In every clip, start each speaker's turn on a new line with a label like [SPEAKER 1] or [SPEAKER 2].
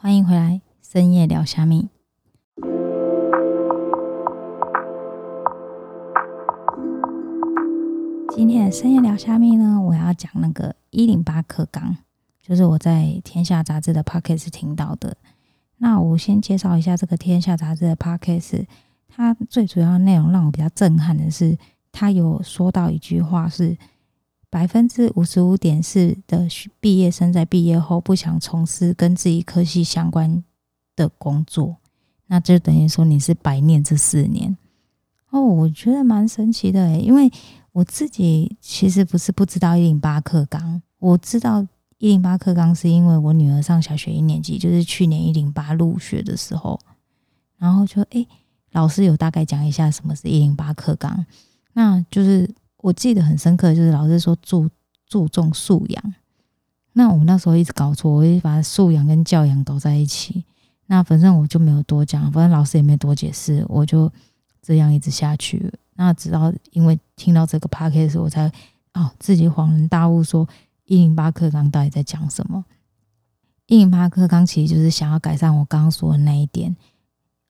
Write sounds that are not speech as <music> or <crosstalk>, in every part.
[SPEAKER 1] 欢迎回来，深夜聊虾米。今天的深夜聊虾米呢，我要讲那个一零八课纲，就是我在《天下》杂志的 p o c k e t 听到的。那我先介绍一下这个《天下》杂志的 p o c k e t 它最主要内容让我比较震撼的是，它有说到一句话是。百分之五十五点四的毕业生在毕业后不想从事跟自己科系相关的工作，那就等于说你是白念这四年哦。我觉得蛮神奇的诶，因为我自己其实不是不知道一零八课纲，我知道一零八课纲是因为我女儿上小学一年级，就是去年一零八入学的时候，然后就诶，老师有大概讲一下什么是一零八课纲，那就是。我记得很深刻，就是老师说注注重素养。那我那时候一直搞错，我一直把素养跟教养搞在一起。那反正我就没有多讲，反正老师也没多解释，我就这样一直下去。那直到因为听到这个 p a c k a g e 我才哦自己恍然大悟，说一零八课纲到底在讲什么？一零八课纲其实就是想要改善我刚刚说的那一点，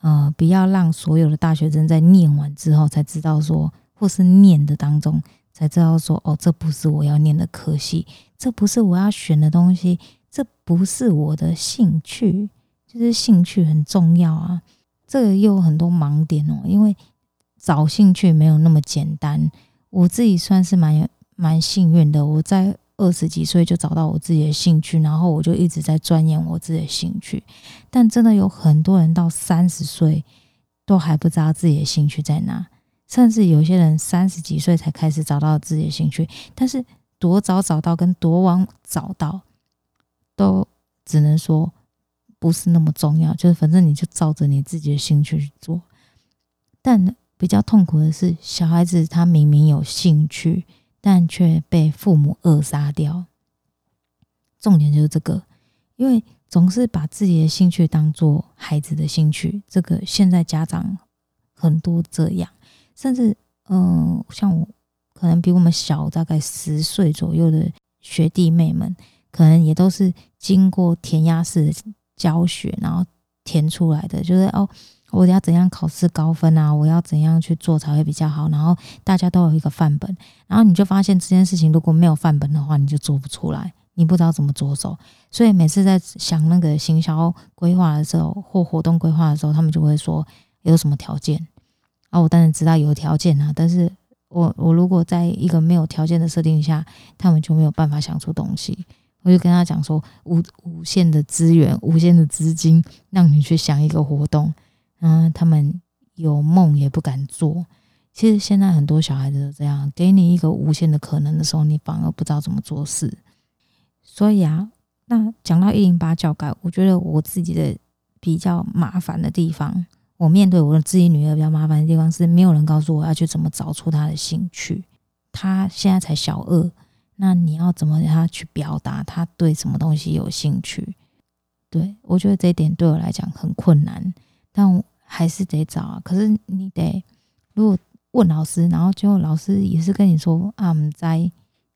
[SPEAKER 1] 呃，不要让所有的大学生在念完之后才知道说。或是念的当中才知道说哦，这不是我要念的科系，这不是我要选的东西，这不是我的兴趣。就是兴趣很重要啊，这个又有很多盲点哦。因为找兴趣没有那么简单。我自己算是蛮蛮幸运的，我在二十几岁就找到我自己的兴趣，然后我就一直在钻研我自己的兴趣。但真的有很多人到三十岁都还不知道自己的兴趣在哪。甚至有些人三十几岁才开始找到自己的兴趣，但是多早找到跟多晚找到，都只能说不是那么重要。就是反正你就照着你自己的兴趣去做。但比较痛苦的是，小孩子他明明有兴趣，但却被父母扼杀掉。重点就是这个，因为总是把自己的兴趣当做孩子的兴趣。这个现在家长很多这样。甚至，嗯，像我可能比我们小大概十岁左右的学弟妹们，可能也都是经过填鸭式教学，然后填出来的。就是哦，我要怎样考试高分啊？我要怎样去做才会比较好？然后大家都有一个范本，然后你就发现这件事情如果没有范本的话，你就做不出来，你不知道怎么着手。所以每次在想那个行销规划的时候，或活动规划的时候，他们就会说有什么条件。啊，我当然知道有条件啊，但是我我如果在一个没有条件的设定下，他们就没有办法想出东西。我就跟他讲说，无无限的资源，无限的资金，让你去想一个活动，嗯，他们有梦也不敢做。其实现在很多小孩子都这样，给你一个无限的可能的时候，你反而不知道怎么做事。所以啊，那讲到一零八教改，我觉得我自己的比较麻烦的地方。我面对我的自己女儿比较麻烦的地方是，没有人告诉我要去怎么找出她的兴趣。她现在才小二，那你要怎么让她去表达她对什么东西有兴趣？对我觉得这一点对我来讲很困难，但还是得找啊。可是你得如果问老师，然后最后老师也是跟你说啊，我们在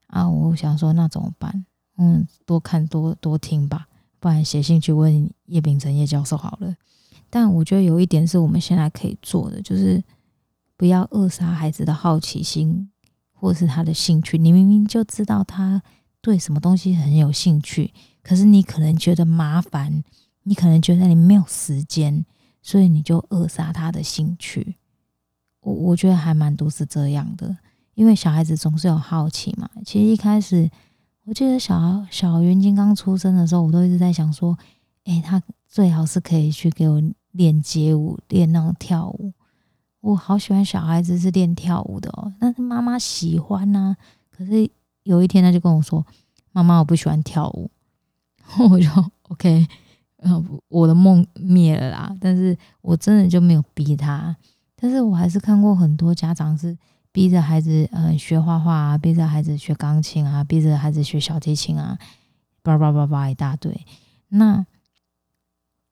[SPEAKER 1] 啊，我想说那怎么办？嗯，多看多多听吧，不然写信去问叶秉成叶教授好了。但我觉得有一点是我们现在可以做的，就是不要扼杀孩子的好奇心，或是他的兴趣。你明明就知道他对什么东西很有兴趣，可是你可能觉得麻烦，你可能觉得你没有时间，所以你就扼杀他的兴趣。我我觉得还蛮多是这样的，因为小孩子总是有好奇嘛。其实一开始，我记得小小云晶刚出生的时候，我都一直在想说，诶，他最好是可以去给我。练街舞，练那种跳舞，我好喜欢小孩子是练跳舞的哦。但是妈妈喜欢呐，可是有一天他就跟我说：“妈妈，我不喜欢跳舞。<laughs> ”我就 OK，我的梦灭了啦。但是我真的就没有逼他。但是我还是看过很多家长是逼着孩子呃学画画啊，逼着孩子学钢琴啊，逼着孩子学小提琴啊，叭叭叭叭一大堆。那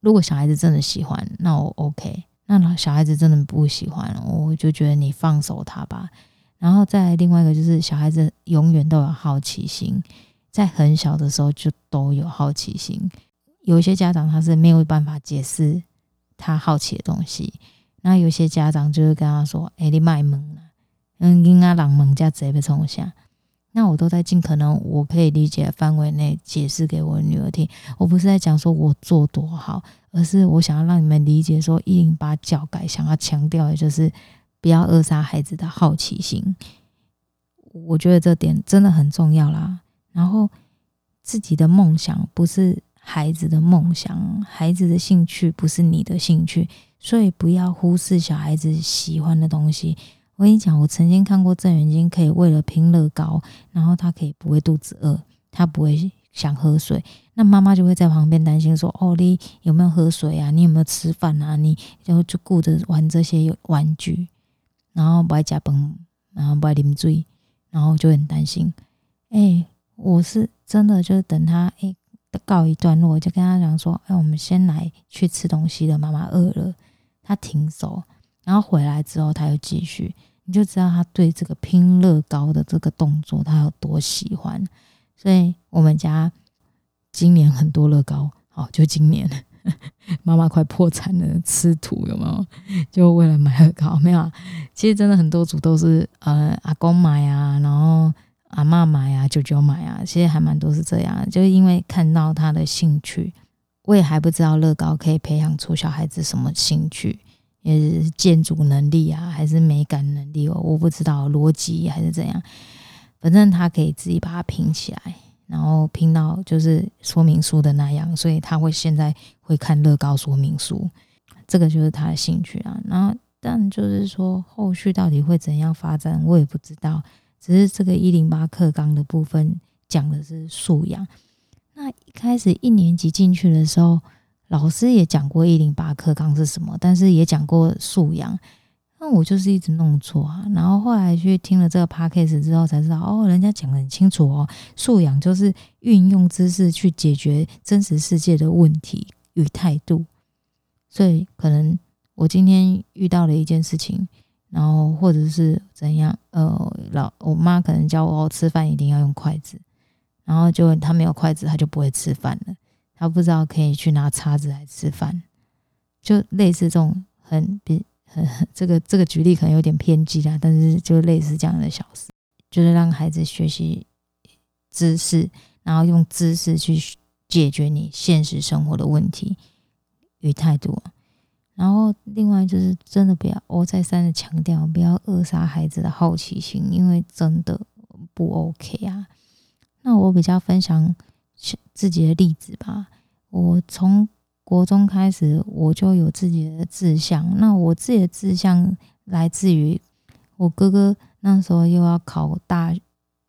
[SPEAKER 1] 如果小孩子真的喜欢，那我 OK。那小孩子真的不喜欢，我就觉得你放手他吧。然后再另外一个就是，小孩子永远都有好奇心，在很小的时候就都有好奇心。有些家长他是没有办法解释他好奇的东西，那有些家长就是跟他说：“哎，你卖萌了，嗯，应该让萌家直接被冲下。”那我都在尽可能我可以理解范围内解释给我女儿听。我不是在讲说我做多好，而是我想要让你们理解说一零八教改想要强调的就是不要扼杀孩子的好奇心。我觉得这点真的很重要啦。然后自己的梦想不是。孩子的梦想，孩子的兴趣不是你的兴趣，所以不要忽视小孩子喜欢的东西。我跟你讲，我曾经看过郑元金可以为了拼乐高，然后他可以不会肚子饿，他不会想喝水，那妈妈就会在旁边担心说：“哦，你有没有喝水啊？你有没有吃饭啊？你就就顾着玩这些玩具，然后不爱加饭，然后不爱啉水，然后就很担心。哎，我是真的就是等他哎。”告一段落，就跟他讲说：“哎，我们先来去吃东西了，妈妈饿了。”他停手，然后回来之后，他又继续，你就知道他对这个拼乐高的这个动作他有多喜欢。所以，我们家今年很多乐高，好，就今年 <laughs> 妈妈快破产了，吃土有没有？就为了买乐高，没有啊？其实真的很多组都是呃阿公买啊，然后。阿妈买啊，舅舅买啊，其实还蛮多是这样，就是因为看到他的兴趣，我也还不知道乐高可以培养出小孩子什么兴趣，也建筑能力啊，还是美感能力哦，我不知道逻辑还是怎样，反正他可以自己把它拼起来，然后拼到就是说明书的那样，所以他会现在会看乐高说明书，这个就是他的兴趣啊。然后，但就是说后续到底会怎样发展，我也不知道。只是这个一零八课纲的部分讲的是素养。那一开始一年级进去的时候，老师也讲过一零八课纲是什么，但是也讲过素养。那我就是一直弄错啊。然后后来去听了这个 podcast 之后，才知道哦，人家讲的很清楚哦，素养就是运用知识去解决真实世界的问题与态度。所以可能我今天遇到了一件事情。然后或者是怎样？呃，老我妈可能教我吃饭一定要用筷子，然后就他没有筷子，他就不会吃饭了。他不知道可以去拿叉子来吃饭，就类似这种很比很很这个这个举例可能有点偏激啦，但是就类似这样的小事，就是让孩子学习知识，然后用知识去解决你现实生活的问题与态度。然后，另外就是真的不要，我再三的强调，不要扼杀孩子的好奇心，因为真的不 OK 啊。那我比较分享自己的例子吧。我从国中开始，我就有自己的志向。那我自己的志向来自于我哥哥那时候又要考大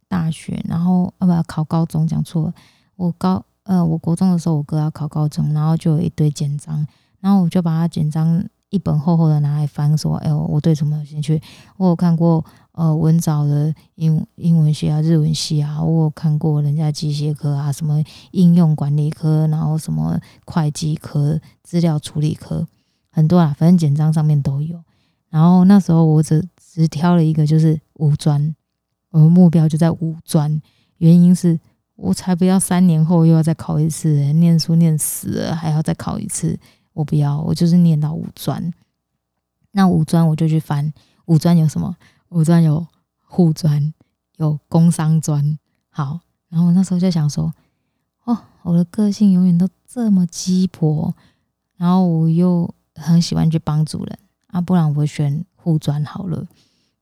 [SPEAKER 1] 大学，然后啊不考高中，讲错了。我高呃，我国中的时候，我哥要考高中，然后就有一堆简章。然后我就把它简章一本厚厚的拿来翻，说：“哎，我对什么有兴趣？我有看过呃文藻的英英文系啊、日文系啊，我有看过人家机械科啊、什么应用管理科，然后什么会计科、资料处理科，很多啊，反正简章上面都有。然后那时候我只只挑了一个，就是五专，我的目标就在五专，原因是我才不要三年后又要再考一次，念书念死了还要再考一次。”我不要，我就是念到五专。那五专我就去翻，五专有什么？五专有护专，有工商专。好，然后我那时候就想说，哦，我的个性永远都这么鸡婆，然后我又很喜欢去帮助人啊，不然我选护专好了。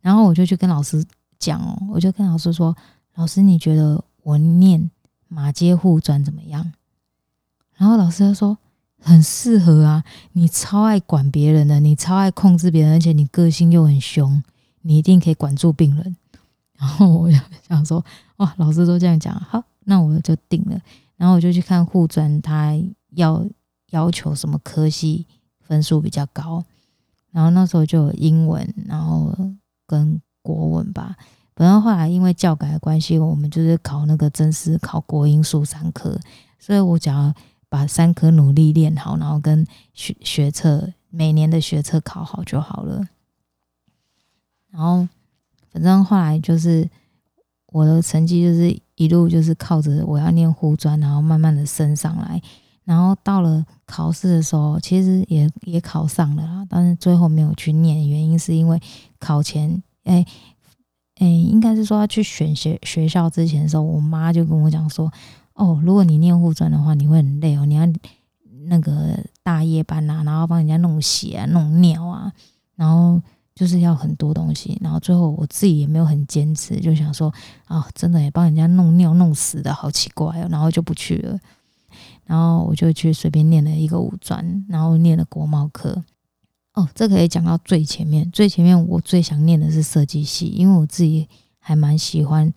[SPEAKER 1] 然后我就去跟老师讲哦，我就跟老师说，老师你觉得我念马街护专怎么样？然后老师就说。很适合啊！你超爱管别人的，你超爱控制别人，而且你个性又很凶，你一定可以管住病人。<laughs> 然后我就想说，哇，老师都这样讲，好，那我就定了。然后我就去看护专，他要要求什么科系分数比较高。然后那时候就有英文，然后跟国文吧。然后后来因为教改的关系，我们就是考那个真思考国英数三科，所以我只要。把三科努力练好，然后跟学学测每年的学测考好就好了。然后反正后来就是我的成绩就是一路就是靠着我要念护专，然后慢慢的升上来。然后到了考试的时候，其实也也考上了啦，但是最后没有去念，原因是因为考前，哎哎，应该是说要去选学学校之前的时候，我妈就跟我讲说，哦，如果你念护专的话，你会很累哦，你要那个大夜班呐，然后帮人家弄血啊、弄尿啊，然后就是要很多东西，然后最后我自己也没有很坚持，就想说，啊，真的也帮人家弄尿弄死的好奇怪哦，然后就不去了。然后我就去随便念了一个五专，然后念了国贸科。哦，这可以讲到最前面，最前面我最想念的是设计系，因为我自己还蛮喜欢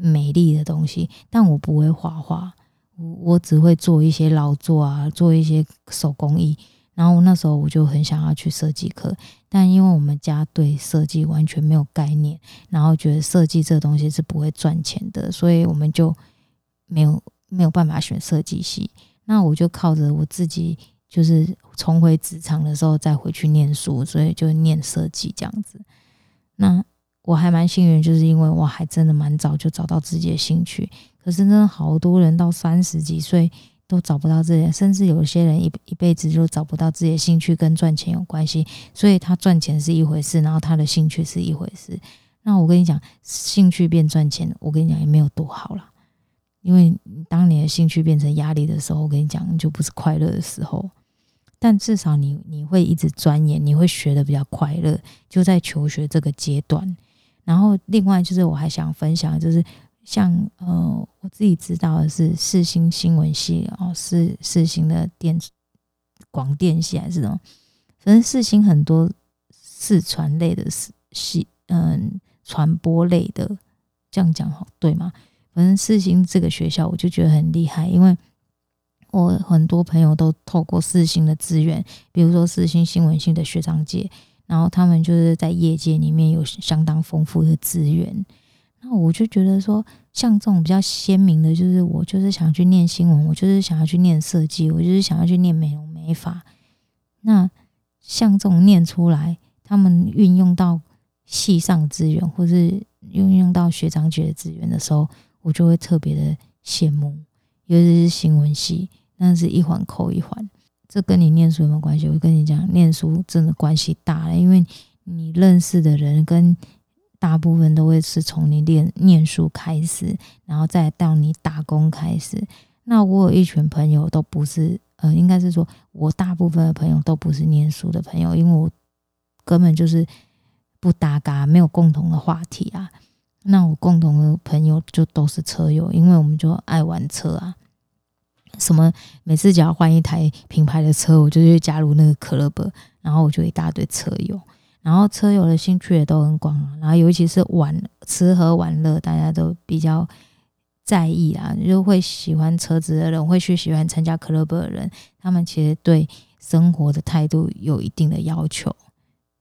[SPEAKER 1] 美丽的东西，但我不会画画，我我只会做一些劳作啊，做一些手工艺。然后那时候我就很想要去设计课，但因为我们家对设计完全没有概念，然后觉得设计这东西是不会赚钱的，所以我们就没有。没有办法选设计系，那我就靠着我自己，就是重回职场的时候再回去念书，所以就念设计这样子。那我还蛮幸运，就是因为我还真的蛮早就找到自己的兴趣。可是真的好多人到三十几岁都找不到自己，甚至有些人一一辈子就找不到自己的兴趣跟赚钱有关系。所以他赚钱是一回事，然后他的兴趣是一回事。那我跟你讲，兴趣变赚钱，我跟你讲也没有多好了。因为当你的兴趣变成压力的时候，我跟你讲，就不是快乐的时候。但至少你你会一直钻研，你会学的比较快乐，就在求学这个阶段。然后另外就是我还想分享，就是像呃我自己知道的是四星新闻系哦，四四星的电广电系还是什么，反正四星很多四传类的系，嗯，传播类的，这样讲好对吗？反正四星这个学校，我就觉得很厉害，因为我很多朋友都透过四星的资源，比如说四星新闻系的学长姐，然后他们就是在业界里面有相当丰富的资源。那我就觉得说，像这种比较鲜明的，就是我就是想去念新闻，我就是想要去念设计，我就是想要去念美容美发。那像这种念出来，他们运用到系上资源，或是运用到学长姐的资源的时候，我就会特别的羡慕，尤其是新闻系，那是一环扣一环。这跟你念书有没有关系？我跟你讲，念书真的关系大了，因为你认识的人跟大部分都会是从你念念书开始，然后再到你打工开始。那我有一群朋友都不是，呃，应该是说我大部分的朋友都不是念书的朋友，因为我根本就是不搭嘎，没有共同的话题啊。那我共同的朋友就都是车友，因为我们就爱玩车啊。什么每次只要换一台品牌的车，我就去加入那个 club，然后我就一大堆车友。然后车友的兴趣也都很广。然后尤其是玩吃喝玩乐，大家都比较在意啊，就会喜欢车子的人，会去喜欢参加 club 的人，他们其实对生活的态度有一定的要求，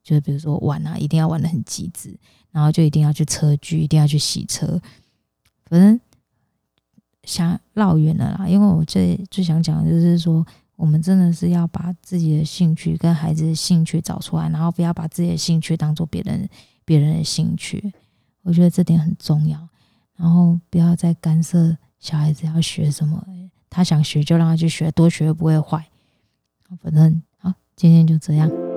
[SPEAKER 1] 就是比如说玩啊，一定要玩的很极致。然后就一定要去车居，一定要去洗车，反正想绕远了啦。因为我最最想讲的就是说，我们真的是要把自己的兴趣跟孩子的兴趣找出来，然后不要把自己的兴趣当做别人别人的兴趣。我觉得这点很重要。然后不要再干涉小孩子要学什么，他想学就让他去学，多学不会坏。反正好，今天就这样。